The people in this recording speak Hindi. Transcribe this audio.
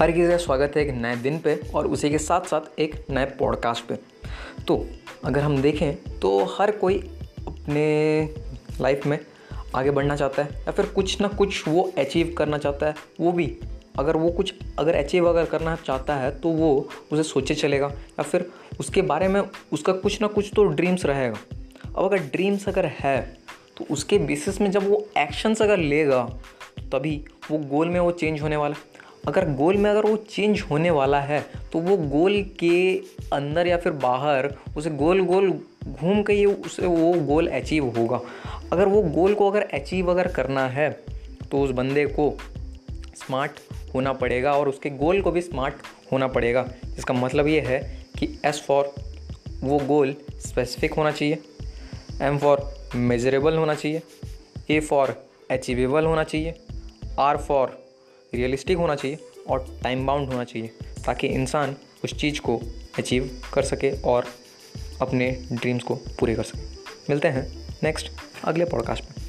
हर किसी का स्वागत है एक नए दिन पे और उसी के साथ साथ एक नए पॉडकास्ट पे। तो अगर हम देखें तो हर कोई अपने लाइफ में आगे बढ़ना चाहता है या फिर कुछ ना कुछ वो अचीव करना चाहता है, वो भी। अगर वो कुछ अगर अचीव अगर करना चाहता है तो वो उसे सोचे चलेगा या फिर उसके बारे में उसका कुछ ना कुछ तो ड्रीम्स रहेगा। अब अगर ड्रीम्स अगर है तो उसके बेसिस में जब वो एक्शंस अगर लेगा, तभी वो गोल में वो चेंज होने वाला। अगर गोल में अगर वो चेंज होने वाला है तो वो गोल के अंदर या फिर बाहर उसे गोल गोल घूम के ही उसे वो गोल अचीव होगा। अगर वो गोल को अगर अचीव अगर करना है तो उस बंदे को स्मार्ट होना पड़ेगा और उसके गोल को भी स्मार्ट होना पड़ेगा। जिसका मतलब ये है कि एस फॉर वो गोल स्पेसिफिक होना चाहिए एम फॉर मेजरेबल होना चाहिए ए फॉर अचीवेबल होना चाहिए आर फॉर रियलिस्टिक होना चाहिए और टाइम बाउंड होना चाहिए, ताकि इंसान उस चीज़ को अचीव कर सके और अपने ड्रीम्स को पूरे कर सके। मिलते हैं नेक्स्ट अगले पॉडकास्ट में।